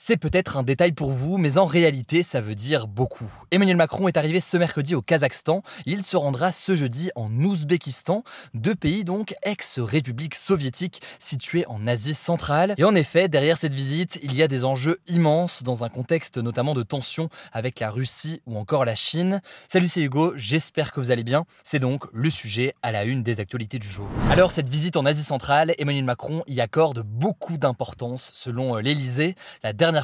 C'est peut-être un détail pour vous, mais en réalité, ça veut dire beaucoup. Emmanuel Macron est arrivé ce mercredi au Kazakhstan. Il se rendra ce jeudi en Ouzbékistan, deux pays donc ex-républiques soviétiques situés en Asie centrale. Et en effet, derrière cette visite, il y a des enjeux immenses dans un contexte notamment de tension avec la Russie ou encore la Chine. Salut, c'est Hugo, j'espère que vous allez bien. C'est donc le sujet à la une des actualités du jour. Alors, cette visite en Asie centrale, Emmanuel Macron y accorde beaucoup d'importance selon l'Elysée.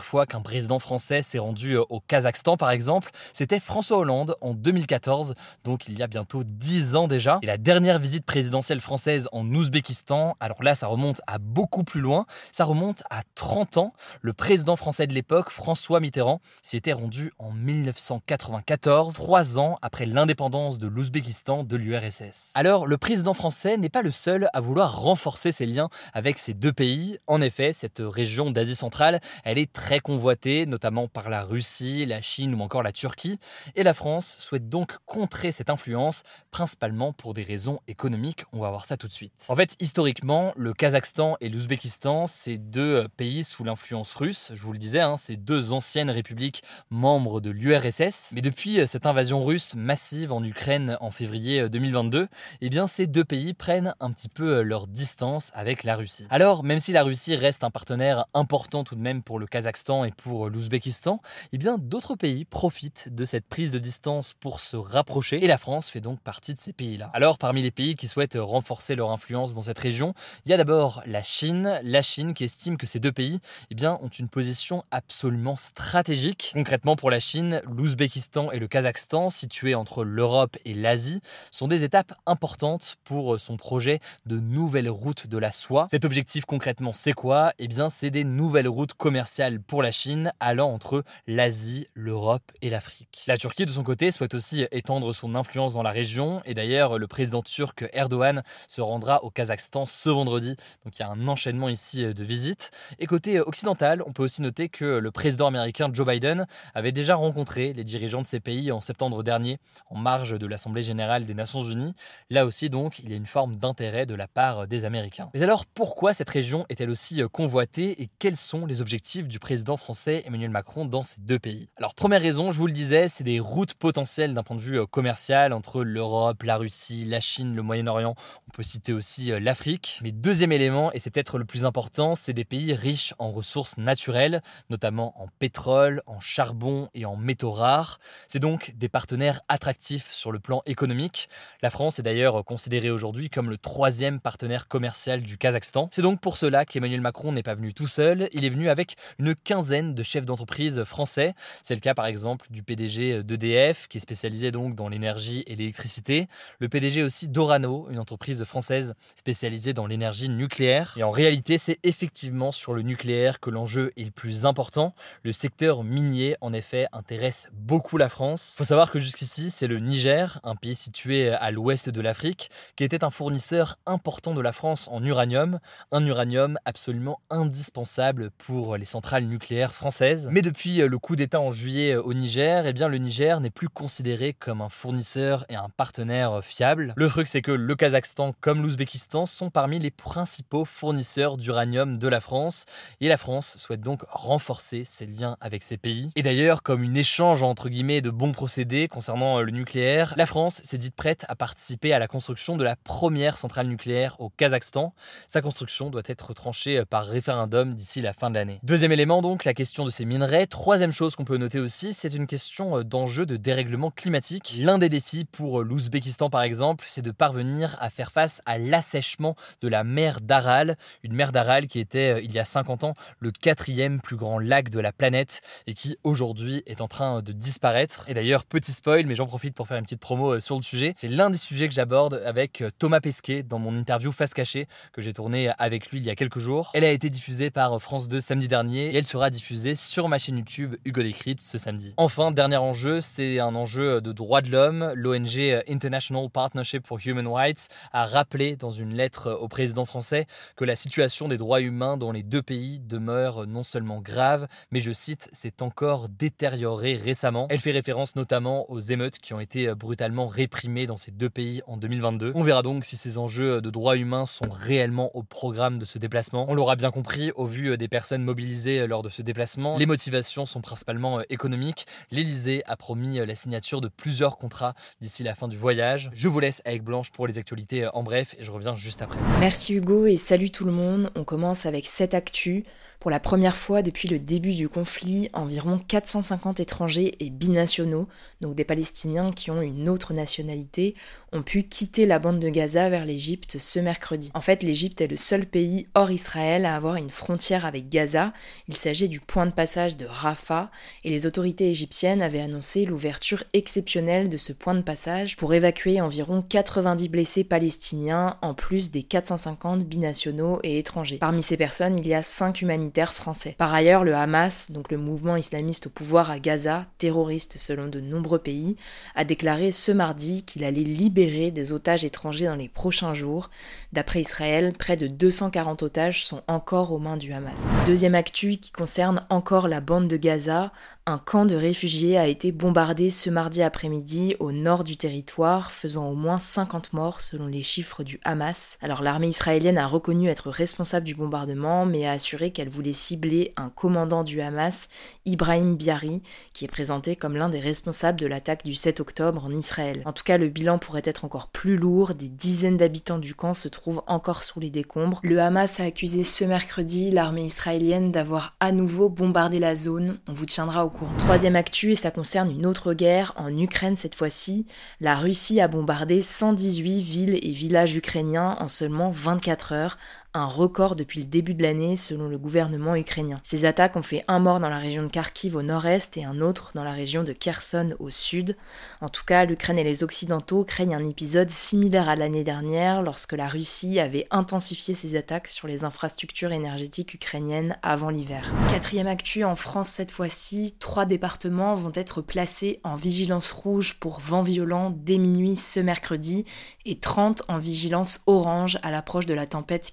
Fois qu'un président français s'est rendu euh, au Kazakhstan, par exemple, c'était François Hollande en 2014, donc il y a bientôt 10 ans déjà. Et la dernière visite présidentielle française en Ouzbékistan, alors là, ça remonte à beaucoup plus loin, ça remonte à 30 ans. Le président français de l'époque, François Mitterrand, s'y était rendu en 1994, trois ans après l'indépendance de l'Ouzbékistan de l'URSS. Alors, le président français n'est pas le seul à vouloir renforcer ses liens avec ces deux pays. En effet, cette région d'Asie centrale, elle est très convoitée, notamment par la Russie, la Chine ou encore la Turquie, et la France souhaite donc contrer cette influence, principalement pour des raisons économiques. On va voir ça tout de suite. En fait, historiquement, le Kazakhstan et l'Ouzbékistan, c'est deux euh, pays sous l'influence russe, je vous le disais, hein, c'est deux anciennes républiques membres de l'URSS. Mais depuis euh, cette invasion russe massive en Ukraine en février 2022, euh, eh bien ces deux pays prennent un petit peu leur distance avec la Russie. Alors, même si la Russie reste un partenaire important tout de même pour le Kazakhstan, et pour l'Ouzbékistan, eh bien d'autres pays profitent de cette prise de distance pour se rapprocher et la France fait donc partie de ces pays-là. Alors parmi les pays qui souhaitent renforcer leur influence dans cette région, il y a d'abord la Chine, la Chine qui estime que ces deux pays eh bien, ont une position absolument stratégique. Concrètement pour la Chine, l'Ouzbékistan et le Kazakhstan, situés entre l'Europe et l'Asie, sont des étapes importantes pour son projet de nouvelles routes de la soie. Cet objectif concrètement c'est quoi? Eh bien c'est des nouvelles routes commerciales pour la Chine allant entre l'Asie, l'Europe et l'Afrique. La Turquie, de son côté, souhaite aussi étendre son influence dans la région et d'ailleurs, le président turc Erdogan se rendra au Kazakhstan ce vendredi. Donc il y a un enchaînement ici de visites. Et côté occidental, on peut aussi noter que le président américain Joe Biden avait déjà rencontré les dirigeants de ces pays en septembre dernier, en marge de l'Assemblée générale des Nations unies. Là aussi, donc, il y a une forme d'intérêt de la part des Américains. Mais alors, pourquoi cette région est-elle aussi convoitée et quels sont les objectifs du président français Emmanuel Macron dans ces deux pays. Alors première raison, je vous le disais, c'est des routes potentielles d'un point de vue euh, commercial entre l'Europe, la Russie, la Chine, le Moyen-Orient. On peut citer aussi euh, l'Afrique. Mais deuxième élément, et c'est peut-être le plus important, c'est des pays riches en ressources naturelles, notamment en pétrole, en charbon et en métaux rares. C'est donc des partenaires attractifs sur le plan économique. La France est d'ailleurs considérée aujourd'hui comme le troisième partenaire commercial du Kazakhstan. C'est donc pour cela qu'Emmanuel Macron n'est pas venu tout seul, il est venu avec une quinzaine de chefs d'entreprise français. C'est le cas par exemple du PDG d'EDF, qui est spécialisé donc dans l'énergie et l'électricité. Le PDG aussi d'Orano, une entreprise française spécialisée dans l'énergie nucléaire. Et en réalité, c'est effectivement sur le nucléaire que l'enjeu est le plus important. Le secteur minier, en effet, intéresse beaucoup la France. Il faut savoir que jusqu'ici, c'est le Niger, un pays situé à l'ouest de l'Afrique, qui était un fournisseur important de la France en uranium. Un uranium absolument indispensable pour les centrales nucléaire française. Mais depuis euh, le coup d'État en juillet euh, au Niger, eh bien le Niger n'est plus considéré comme un fournisseur et un partenaire euh, fiable. Le truc c'est que le Kazakhstan comme l'Ouzbékistan sont parmi les principaux fournisseurs d'uranium de la France et la France souhaite donc renforcer ses liens avec ces pays. Et d'ailleurs, comme une échange entre guillemets de bons procédés concernant le nucléaire, la France s'est dite prête à participer à la construction de la première centrale nucléaire au Kazakhstan. Sa construction doit être tranchée par référendum d'ici la fin de l'année. Deuxième élément donc, la question de ces minerais. Troisième chose qu'on peut noter aussi, c'est une question euh, d'enjeu de dérèglement climatique. L'un des défis pour euh, l'Ouzbékistan par exemple, c'est de parvenir à faire face à l'assèchement de la mer d'Aral, une mer d'Aral qui était il y a 50 ans le quatrième plus grand lac de la planète et qui aujourd'hui est en train de disparaître. Et d'ailleurs, petit spoil, mais j'en profite pour faire une petite promo sur le sujet, c'est l'un des sujets que j'aborde avec Thomas Pesquet dans mon interview Face Cachée que j'ai tourné avec lui il y a quelques jours. Elle a été diffusée par France 2 samedi dernier et elle sera diffusée sur ma chaîne YouTube Hugo Décrypte ce samedi. Enfin, dernier enjeu, c'est un enjeu de droits de l'homme. L'ONG International Partnership for Human Rights a rappelé dans une lettre au président français que la situation des droits humains dans les deux pays demeure non seulement grave, mais je cite, s'est encore détériorée récemment. Elle fait référence notamment aux émeutes qui ont été brutalement réprimées dans ces deux pays en 2022. On verra donc si ces enjeux de droits humains sont réellement au programme de ce déplacement. On l'aura bien compris au vu des personnes mobilisées lors de ce déplacement. Les motivations sont principalement économiques. L'Elysée a promis la signature de plusieurs contrats d'ici la fin du voyage. Je vous laisse avec Blanche pour les actualités en bref et je reviens juste après. Merci Hugo et salut tout le monde. On commence avec cette actu. Pour la première fois depuis le début du conflit, environ 450 étrangers et binationaux, donc des Palestiniens qui ont une autre nationalité, ont pu quitter la bande de Gaza vers l'Égypte ce mercredi. En fait, l'Égypte est le seul pays hors Israël à avoir une frontière avec Gaza. Il s'agit du point de passage de Rafah et les autorités égyptiennes avaient annoncé l'ouverture exceptionnelle de ce point de passage pour évacuer environ 90 blessés palestiniens en plus des 450 binationaux et étrangers. Parmi ces personnes, il y a 5 humanitaires français. Par ailleurs, le Hamas, donc le mouvement islamiste au pouvoir à Gaza, terroriste selon de nombreux pays, a déclaré ce mardi qu'il allait libérer des otages étrangers dans les prochains jours. D'après Israël, près de 240 otages sont encore aux mains du Hamas. Deuxième actu qui concerne encore la bande de Gaza, un camp de réfugiés a été bombardé ce mardi après-midi au nord du territoire, faisant au moins 50 morts selon les chiffres du Hamas. Alors l'armée israélienne a reconnu être responsable du bombardement, mais a assuré qu'elle voulait cibler un commandant du Hamas, Ibrahim Biari, qui est présenté comme l'un des responsables de l'attaque du 7 octobre en Israël. En tout cas, le bilan pourrait être encore plus lourd, des dizaines d'habitants du camp se trouvent encore sous les décombres. Le Hamas a accusé ce mercredi l'armée israélienne d'avoir à nouveau bombardé la zone. On vous tiendra au Troisième actu, et ça concerne une autre guerre, en Ukraine cette fois-ci. La Russie a bombardé 118 villes et villages ukrainiens en seulement 24 heures, un record depuis le début de l'année selon le gouvernement ukrainien. Ces attaques ont fait un mort dans la région de Kharkiv au nord-est et un autre dans la région de Kherson au sud. En tout cas, l'Ukraine et les Occidentaux craignent un épisode similaire à l'année dernière lorsque la Russie avait intensifié ses attaques sur les infrastructures énergétiques ukrainiennes avant l'hiver. Quatrième actu en France cette fois-ci, trois départements vont être placés en vigilance rouge pour vent violent dès minuit ce mercredi et 30 en vigilance orange à l'approche de la tempête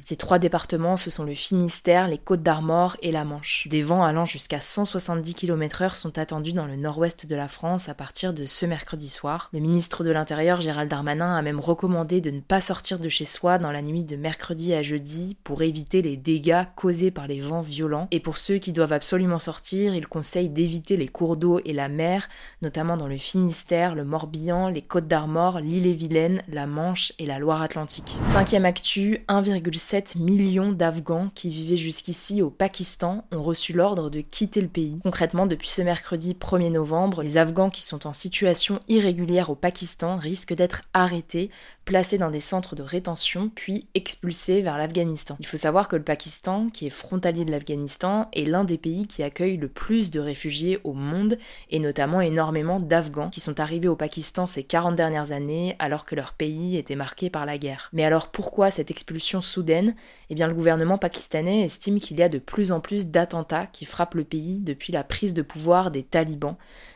Ces trois départements, ce sont le Finistère, les Côtes d'Armor et la Manche. Des vents allant jusqu'à 170 km/h sont attendus dans le nord-ouest de la France à partir de ce mercredi soir. Le ministre de l'Intérieur, Gérald Darmanin, a même recommandé de ne pas sortir de chez soi dans la nuit de mercredi à jeudi pour éviter les dégâts causés par les vents violents. Et pour ceux qui doivent absolument sortir, il conseille d'éviter les cours d'eau et la mer, notamment dans le Finistère, le Morbihan, les Côtes d'Armor, l'île-et-Vilaine, la Manche et la Loire-Atlantique. Cinquième actu, 1,5 7 millions d'Afghans qui vivaient jusqu'ici au Pakistan ont reçu l'ordre de quitter le pays. Concrètement, depuis ce mercredi 1er novembre, les Afghans qui sont en situation irrégulière au Pakistan risquent d'être arrêtés, placés dans des centres de rétention, puis expulsés vers l'Afghanistan. Il faut savoir que le Pakistan, qui est frontalier de l'Afghanistan, est l'un des pays qui accueille le plus de réfugiés au monde, et notamment énormément d'Afghans qui sont arrivés au Pakistan ces 40 dernières années alors que leur pays était marqué par la guerre. Mais alors pourquoi cette expulsion soudaine? Eh bien le gouvernement pakistanais estime qu'il y a de plus en plus d'attentats qui frappent le pays depuis la prise de pouvoir des talibans,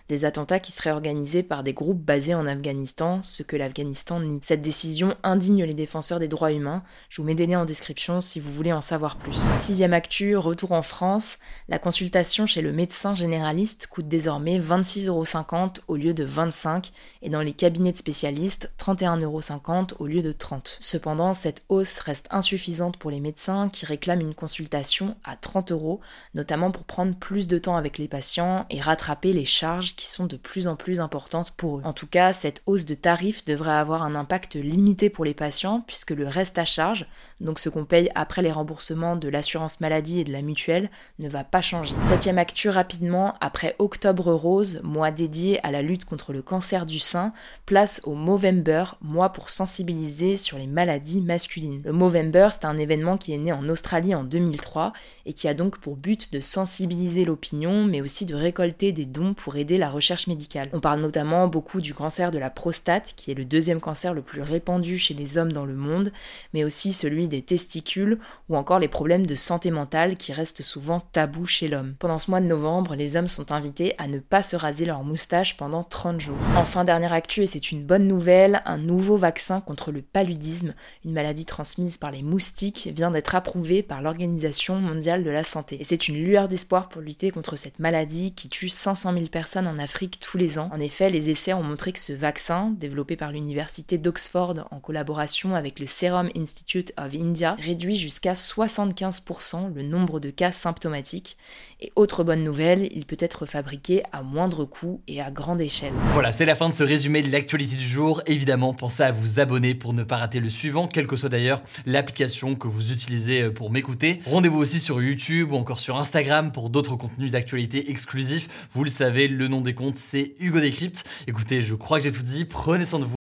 des attentats qui seraient organisés par des groupes basés en Afghanistan, ce que l'Afghanistan nie. Cette décision indigne les défenseurs des droits humains. Je vous mets des liens en description si vous voulez en savoir plus. Sixième actu, retour en France. La consultation chez le médecin généraliste coûte désormais 26,50€ au lieu de 25 et dans les cabinets de spécialistes 31,50€ au lieu de 30. Cependant, cette hausse reste insuffisante pour les médecins qui réclament une consultation à 30 euros, notamment pour prendre plus de temps avec les patients et rattraper les charges qui sont de plus en plus importantes pour eux. En tout cas, cette hausse de tarifs devrait avoir un impact limité pour les patients puisque le reste à charge, donc ce qu'on paye après les remboursements de l'assurance maladie et de la mutuelle, ne va pas changer. Septième actu rapidement, après Octobre Rose, mois dédié à la lutte contre le cancer du sein, place au Movember, mois pour sensibiliser sur les maladies masculines. Le Movember, c'est un événement qui est né en Australie en 2003 et qui a donc pour but de sensibiliser l'opinion, mais aussi de récolter des dons pour aider la recherche médicale. On parle notamment beaucoup du cancer de la prostate, qui est le deuxième cancer le plus répandu chez les hommes dans le monde, mais aussi celui des testicules ou encore les problèmes de santé mentale qui restent souvent tabous chez l'homme. Pendant ce mois de novembre, les hommes sont invités à ne pas se raser leur moustache pendant 30 jours. Enfin, dernière actu, et c'est une bonne nouvelle, un nouveau vaccin contre le paludisme, une maladie transmise par les moustiques, vient d'être approuvé par l'Organisation mondiale de la santé. Et c'est une lueur d'espoir pour lutter contre cette maladie qui tue 500 000 personnes en Afrique tous les ans. En effet, les essais ont montré que ce vaccin, développé par l'université d'Oxford en collaboration avec le Serum Institute of India, réduit jusqu'à 75% le nombre de cas symptomatiques. Et autre bonne nouvelle, il peut être fabriqué à moindre coût et à grande échelle. Voilà, c'est la fin de ce résumé de l'actualité du jour. Évidemment, pensez à vous abonner pour ne pas rater le suivant, quelle que soit d'ailleurs l'application que vous utilisez pour m'écouter. Rendez-vous aussi sur YouTube ou encore sur Instagram pour d'autres contenus d'actualité exclusifs. Vous le savez, le nom des comptes, c'est Hugo Décrypte. Écoutez, je crois que j'ai tout dit. Prenez soin de vous